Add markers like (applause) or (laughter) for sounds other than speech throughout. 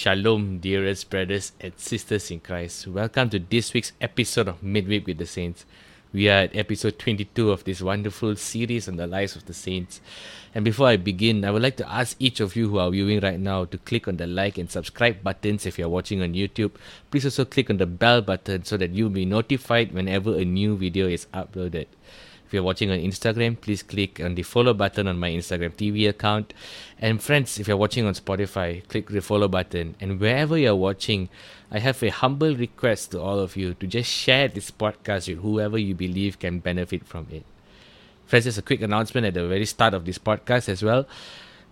Shalom, dearest brothers and sisters in Christ. Welcome to this week's episode of Midweek with the Saints. We are at episode 22 of this wonderful series on the lives of the saints. And before I begin, I would like to ask each of you who are viewing right now to click on the like and subscribe buttons if you're watching on YouTube. Please also click on the bell button so that you'll be notified whenever a new video is uploaded. If you're watching on Instagram, please click on the follow button on my Instagram TV account. And friends, if you're watching on Spotify, click the follow button. And wherever you're watching, I have a humble request to all of you to just share this podcast with whoever you believe can benefit from it. Friends, just a quick announcement at the very start of this podcast as well.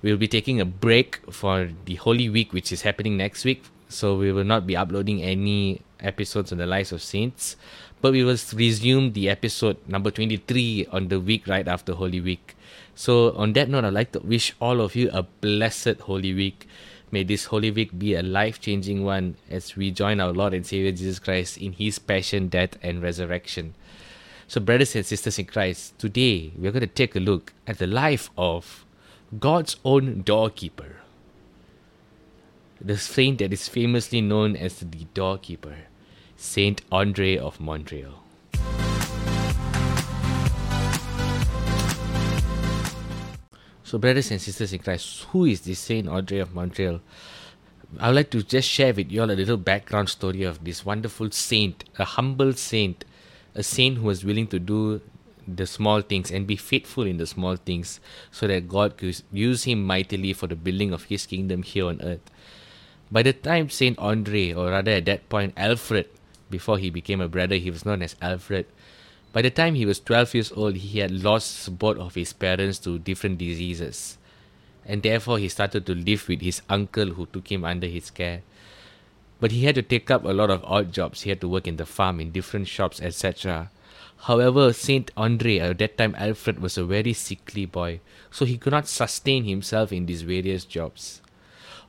We'll be taking a break for the Holy Week, which is happening next week. So we will not be uploading any episodes on the lives of saints but we will resume the episode number 23 on the week right after Holy Week. So, on that note, I'd like to wish all of you a blessed Holy Week. May this Holy Week be a life changing one as we join our Lord and Savior Jesus Christ in His passion, death, and resurrection. So, brothers and sisters in Christ, today we're going to take a look at the life of God's own doorkeeper, the saint that is famously known as the doorkeeper. Saint Andre of Montreal. So, brothers and sisters in Christ, who is this Saint Andre of Montreal? I would like to just share with you all a little background story of this wonderful saint, a humble saint, a saint who was willing to do the small things and be faithful in the small things so that God could use him mightily for the building of his kingdom here on earth. By the time Saint Andre, or rather at that point Alfred, before he became a brother, he was known as Alfred. By the time he was 12 years old, he had lost both of his parents to different diseases. And therefore, he started to live with his uncle who took him under his care. But he had to take up a lot of odd jobs. He had to work in the farm, in different shops, etc. However, Saint Andre, at that time Alfred, was a very sickly boy, so he could not sustain himself in these various jobs.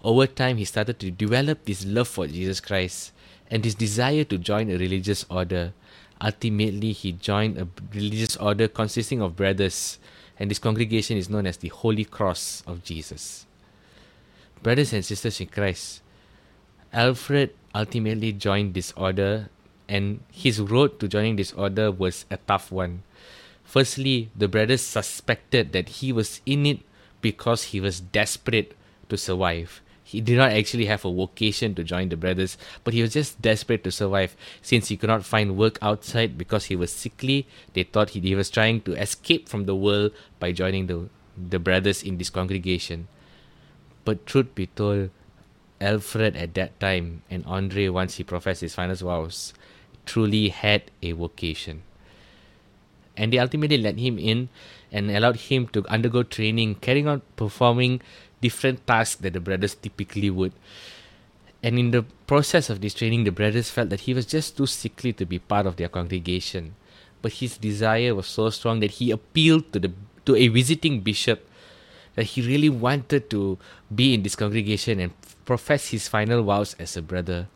Over time, he started to develop this love for Jesus Christ and his desire to join a religious order. Ultimately, he joined a religious order consisting of brothers, and this congregation is known as the Holy Cross of Jesus. Brothers and sisters in Christ, Alfred ultimately joined this order, and his road to joining this order was a tough one. Firstly, the brothers suspected that he was in it because he was desperate to survive. He did not actually have a vocation to join the brothers, but he was just desperate to survive. Since he could not find work outside because he was sickly, they thought he, he was trying to escape from the world by joining the, the brothers in this congregation. But truth be told, Alfred at that time and Andre, once he professed his final vows, truly had a vocation. And they ultimately let him in and allowed him to undergo training, carrying on performing different tasks that the brothers typically would. And in the process of this training, the brothers felt that he was just too sickly to be part of their congregation. But his desire was so strong that he appealed to the to a visiting bishop that he really wanted to be in this congregation and profess his final vows as a brother.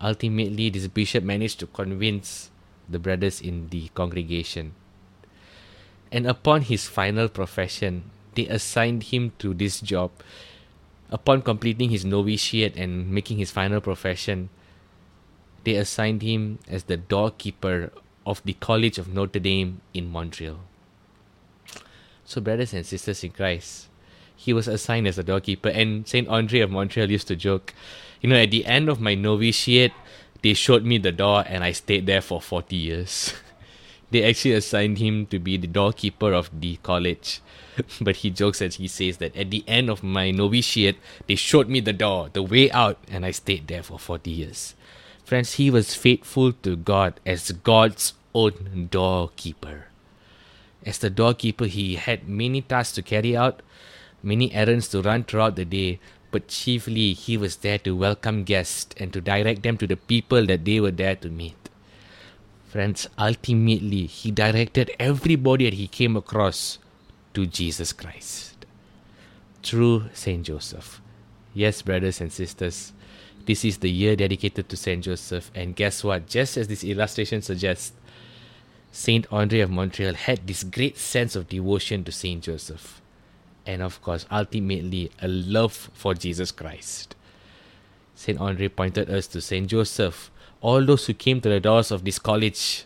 Ultimately, this bishop managed to convince the brothers in the congregation. And upon his final profession, they assigned him to this job. Upon completing his novitiate and making his final profession, they assigned him as the doorkeeper of the College of Notre Dame in Montreal. So, brothers and sisters in Christ, he was assigned as a doorkeeper, and Saint Andre of Montreal used to joke, you know, at the end of my novitiate, they showed me the door, and I stayed there for 40 years. (laughs) they actually assigned him to be the doorkeeper of the college. (laughs) but he jokes as he says that at the end of my novitiate, they showed me the door, the way out, and I stayed there for 40 years. Friends, he was faithful to God as God's own doorkeeper. As the doorkeeper, he had many tasks to carry out, many errands to run throughout the day, but chiefly he was there to welcome guests and to direct them to the people that they were there to meet. Friends, ultimately, he directed everybody that he came across to Jesus Christ through Saint Joseph. Yes, brothers and sisters, this is the year dedicated to Saint Joseph, and guess what? Just as this illustration suggests, Saint Andre of Montreal had this great sense of devotion to Saint Joseph, and of course, ultimately, a love for Jesus Christ. St. Andre pointed us to St. Joseph, all those who came to the doors of this college.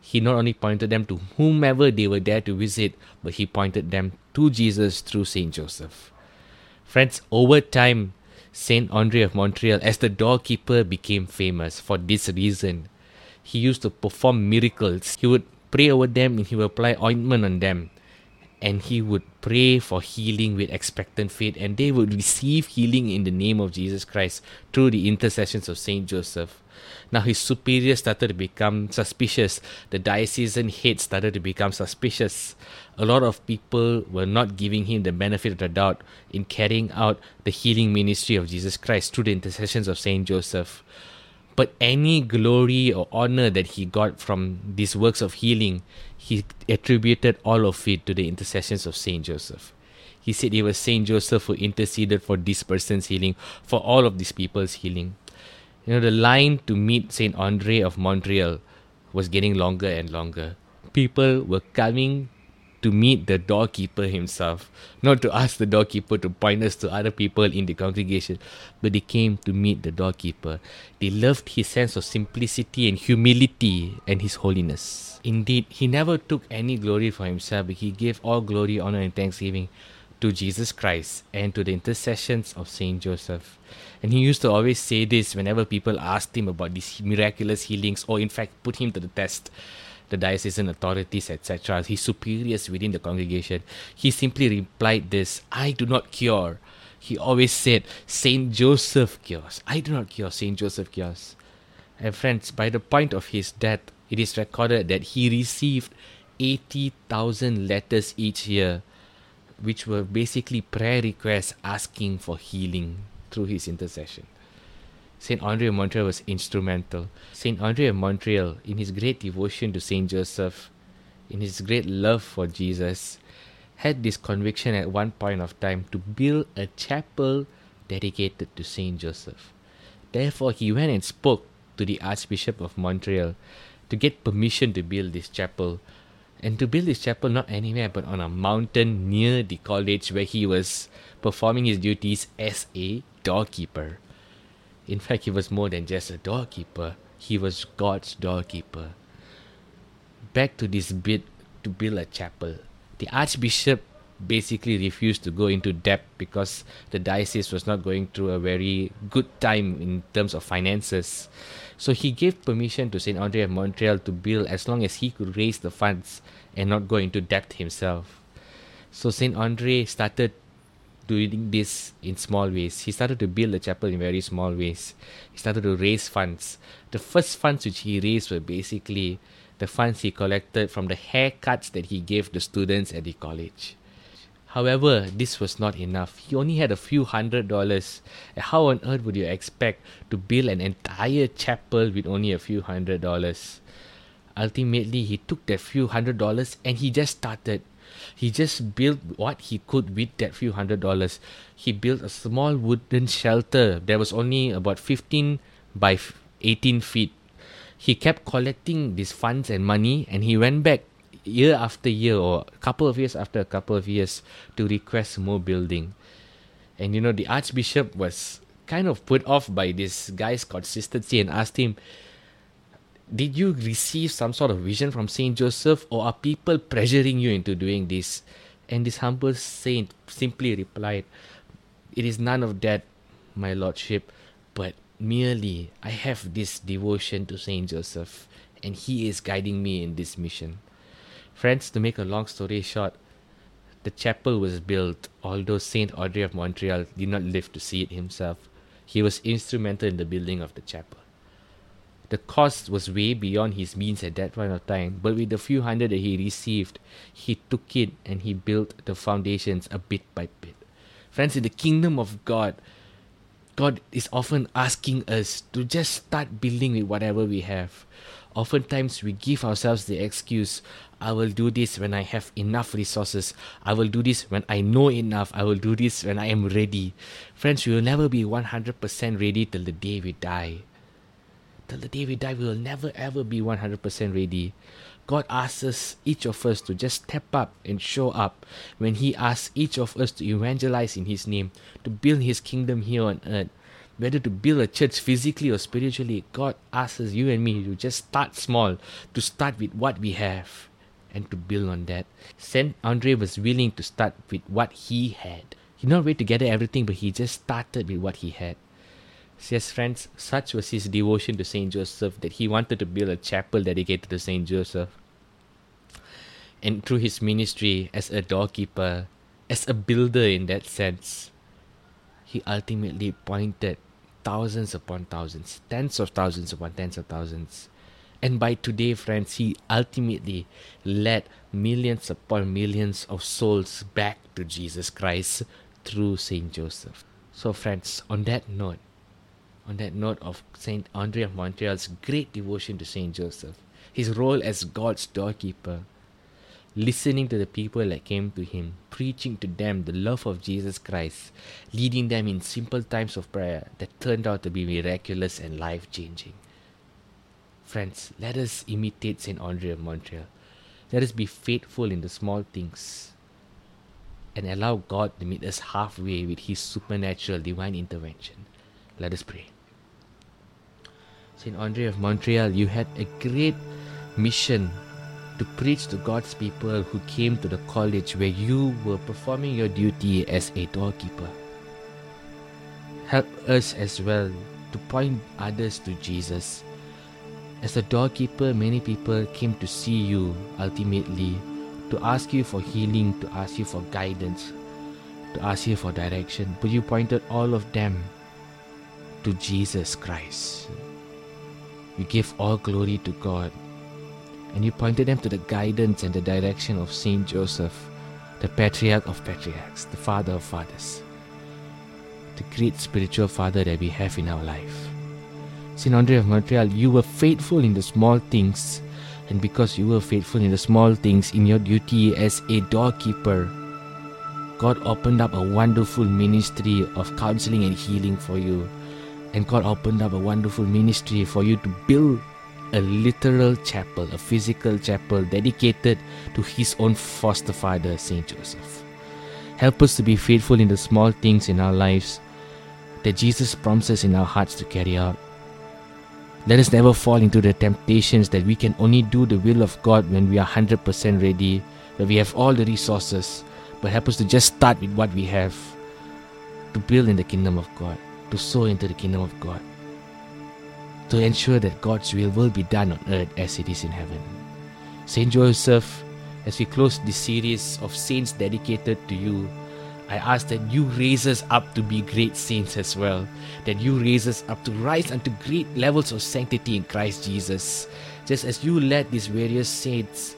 He not only pointed them to whomever they were there to visit, but he pointed them to Jesus through St. Joseph. Friends, over time, St. Andre of Montreal, as the doorkeeper, became famous for this reason. He used to perform miracles. He would pray over them and he would apply ointment on them. And he would pray for healing with expectant faith, and they would receive healing in the name of Jesus Christ through the intercessions of Saint Joseph. Now his superiors started to become suspicious. The diocesan head started to become suspicious. A lot of people were not giving him the benefit of the doubt in carrying out the healing ministry of Jesus Christ through the intercessions of Saint Joseph. But any glory or honor that he got from these works of healing, he attributed all of it to the intercessions of Saint Joseph. He said it was Saint Joseph who interceded for this person's healing, for all of these people's healing. You know, the line to meet Saint Andre of Montreal was getting longer and longer. People were coming to meet the doorkeeper himself, not to ask the doorkeeper to point us to other people in the congregation, but they came to meet the doorkeeper. They loved his sense of simplicity and humility and his holiness. Indeed, he never took any glory for himself, but he gave all glory, honor, and thanksgiving to Jesus Christ and to the intercessions of Saint Joseph. And he used to always say this whenever people asked him about these miraculous healings or, in fact, put him to the test the diocesan authorities, etc., his superiors within the congregation, he simply replied this I do not cure. He always said, Saint Joseph cures. I do not cure, Saint Joseph cures. And friends, by the point of his death, it is recorded that he received 80,000 letters each year, which were basically prayer requests asking for healing through his intercession. St. Andre of Montreal was instrumental. St. Andre of Montreal, in his great devotion to St. Joseph, in his great love for Jesus, had this conviction at one point of time to build a chapel dedicated to St. Joseph. Therefore, he went and spoke to the Archbishop of Montreal to get permission to build this chapel. And to build this chapel not anywhere but on a mountain near the college where he was performing his duties as a doorkeeper. In fact, he was more than just a doorkeeper, he was God's doorkeeper. Back to this bid to build a chapel. The Archbishop basically refused to go into debt because the diocese was not going through a very good time in terms of finances. So he gave permission to St. Andre of Montreal to build as long as he could raise the funds and not go into debt himself. So St. Andre started doing this in small ways. He started to build the chapel in very small ways. He started to raise funds. The first funds which he raised were basically the funds he collected from the haircuts that he gave the students at the college. However, this was not enough. He only had a few hundred dollars. How on earth would you expect to build an entire chapel with only a few hundred dollars? Ultimately, he took that few hundred dollars and he just started he just built what he could with that few hundred dollars. He built a small wooden shelter that was only about 15 by 18 feet. He kept collecting these funds and money and he went back year after year or a couple of years after a couple of years to request more building. And you know, the Archbishop was kind of put off by this guy's consistency and asked him, did you receive some sort of vision from Saint Joseph, or are people pressuring you into doing this? And this humble saint simply replied, It is none of that, my lordship, but merely I have this devotion to Saint Joseph, and he is guiding me in this mission. Friends, to make a long story short, the chapel was built, although Saint Andre of Montreal did not live to see it himself. He was instrumental in the building of the chapel the cost was way beyond his means at that point of time. But with the few hundred that he received, he took it and he built the foundations a bit by bit. Friends, in the kingdom of God, God is often asking us to just start building with whatever we have. Oftentimes, we give ourselves the excuse I will do this when I have enough resources. I will do this when I know enough. I will do this when I am ready. Friends, we will never be 100% ready till the day we die till the day we die, we will never ever be 100% ready. God asks us, each of us, to just step up and show up when He asks each of us to evangelize in His name, to build His kingdom here on earth. whether to build a church physically or spiritually, God asks you and me to just start small, to start with what we have, and to build on that. Saint Andre was willing to start with what he had. He not wait to gather everything, but he just started with what he had. Yes, friends, such was his devotion to Saint Joseph that he wanted to build a chapel dedicated to Saint Joseph. And through his ministry as a doorkeeper, as a builder in that sense, he ultimately pointed thousands upon thousands, tens of thousands upon tens of thousands. And by today, friends, he ultimately led millions upon millions of souls back to Jesus Christ through Saint Joseph. So, friends, on that note, on that note of Saint Andre of Montreal's great devotion to Saint Joseph, his role as God's doorkeeper, listening to the people that came to him, preaching to them the love of Jesus Christ, leading them in simple times of prayer that turned out to be miraculous and life changing. Friends, let us imitate St. Andre of Montreal. Let us be faithful in the small things and allow God to meet us halfway with His supernatural divine intervention. Let us pray. St. Andre of Montreal, you had a great mission to preach to God's people who came to the college where you were performing your duty as a doorkeeper. Help us as well to point others to Jesus. As a doorkeeper, many people came to see you ultimately, to ask you for healing, to ask you for guidance, to ask you for direction. But you pointed all of them to Jesus Christ. You give all glory to God and you pointed them to the guidance and the direction of Saint Joseph, the patriarch of patriarchs, the father of fathers, the great spiritual father that we have in our life. Saint Andre of Montreal, you were faithful in the small things, and because you were faithful in the small things in your duty as a doorkeeper, God opened up a wonderful ministry of counseling and healing for you. And God opened up a wonderful ministry for you to build a literal chapel, a physical chapel dedicated to his own foster father, Saint Joseph. Help us to be faithful in the small things in our lives that Jesus promises in our hearts to carry out. Let us never fall into the temptations that we can only do the will of God when we are 100% ready, that we have all the resources, but help us to just start with what we have to build in the kingdom of God, to sow into the kingdom of God to ensure that God's will will be done on earth as it is in heaven. Saint Joseph, as we close this series of saints dedicated to you, I ask that you raise us up to be great saints as well, that you raise us up to rise unto great levels of sanctity in Christ Jesus, just as you led these various saints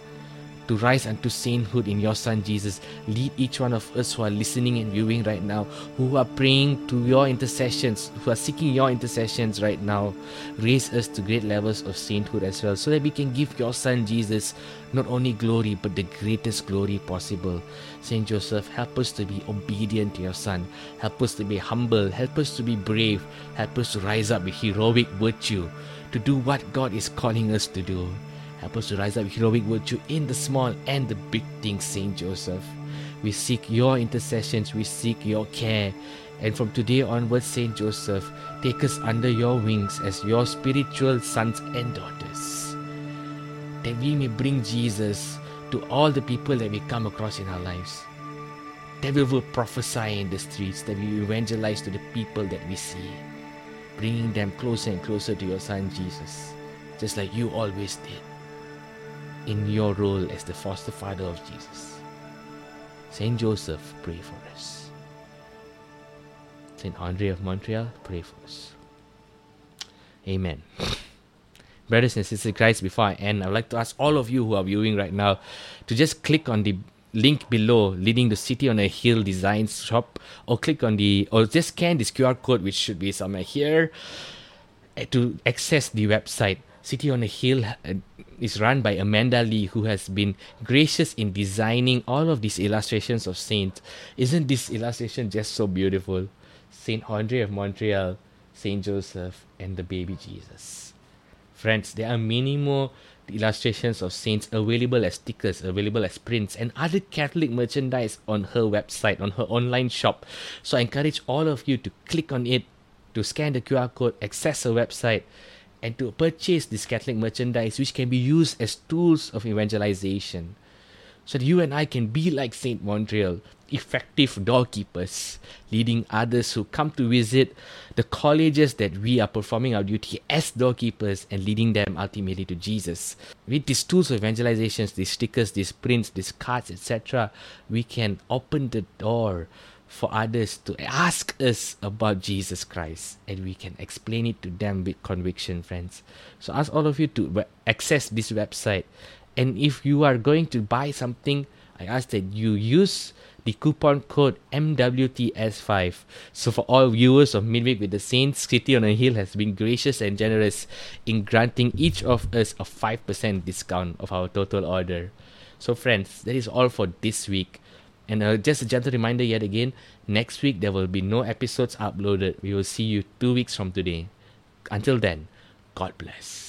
to rise unto sainthood in your Son Jesus. Lead each one of us who are listening and viewing right now, who are praying to your intercessions, who are seeking your intercessions right now. Raise us to great levels of sainthood as well, so that we can give your Son Jesus not only glory, but the greatest glory possible. Saint Joseph, help us to be obedient to your Son. Help us to be humble. Help us to be brave. Help us to rise up with heroic virtue to do what God is calling us to do. Help us to rise up heroic virtue in the small and the big things, Saint Joseph. We seek your intercessions, we seek your care. And from today onwards, Saint Joseph, take us under your wings as your spiritual sons and daughters. That we may bring Jesus to all the people that we come across in our lives. That we will prophesy in the streets, that we evangelize to the people that we see, bringing them closer and closer to your Son Jesus, just like you always did in your role as the foster father of Jesus. Saint Joseph, pray for us. Saint Andre of Montreal, pray for us. Amen. (laughs) Brothers and sisters Christ, before I end, I would like to ask all of you who are viewing right now to just click on the link below leading to City on a Hill Designs shop or click on the or just scan this QR code which should be somewhere here eh, to access the website. City on a Hill uh, is run by Amanda Lee, who has been gracious in designing all of these illustrations of saints. Isn't this illustration just so beautiful? Saint Andre of Montreal, Saint Joseph, and the baby Jesus. Friends, there are many more illustrations of saints available as stickers, available as prints, and other Catholic merchandise on her website, on her online shop. So I encourage all of you to click on it to scan the QR code, access her website, and to purchase this Catholic merchandise, which can be used as tools of evangelization. So that you and I can be like Saint Montreal, effective doorkeepers, leading others who come to visit the colleges that we are performing our duty as doorkeepers and leading them ultimately to Jesus. With these tools of evangelizations, these stickers, these prints, these cards, etc., we can open the door for others to ask us about Jesus Christ and we can explain it to them with conviction, friends. So, ask all of you to access this website and if you are going to buy something, I ask that you use the coupon code MWTS5. So for all viewers of Midweek with the Saints, City on a Hill has been gracious and generous in granting each of us a 5% discount of our total order. So friends, that is all for this week. And uh, just a gentle reminder yet again, next week there will be no episodes uploaded. We will see you two weeks from today. Until then, God bless.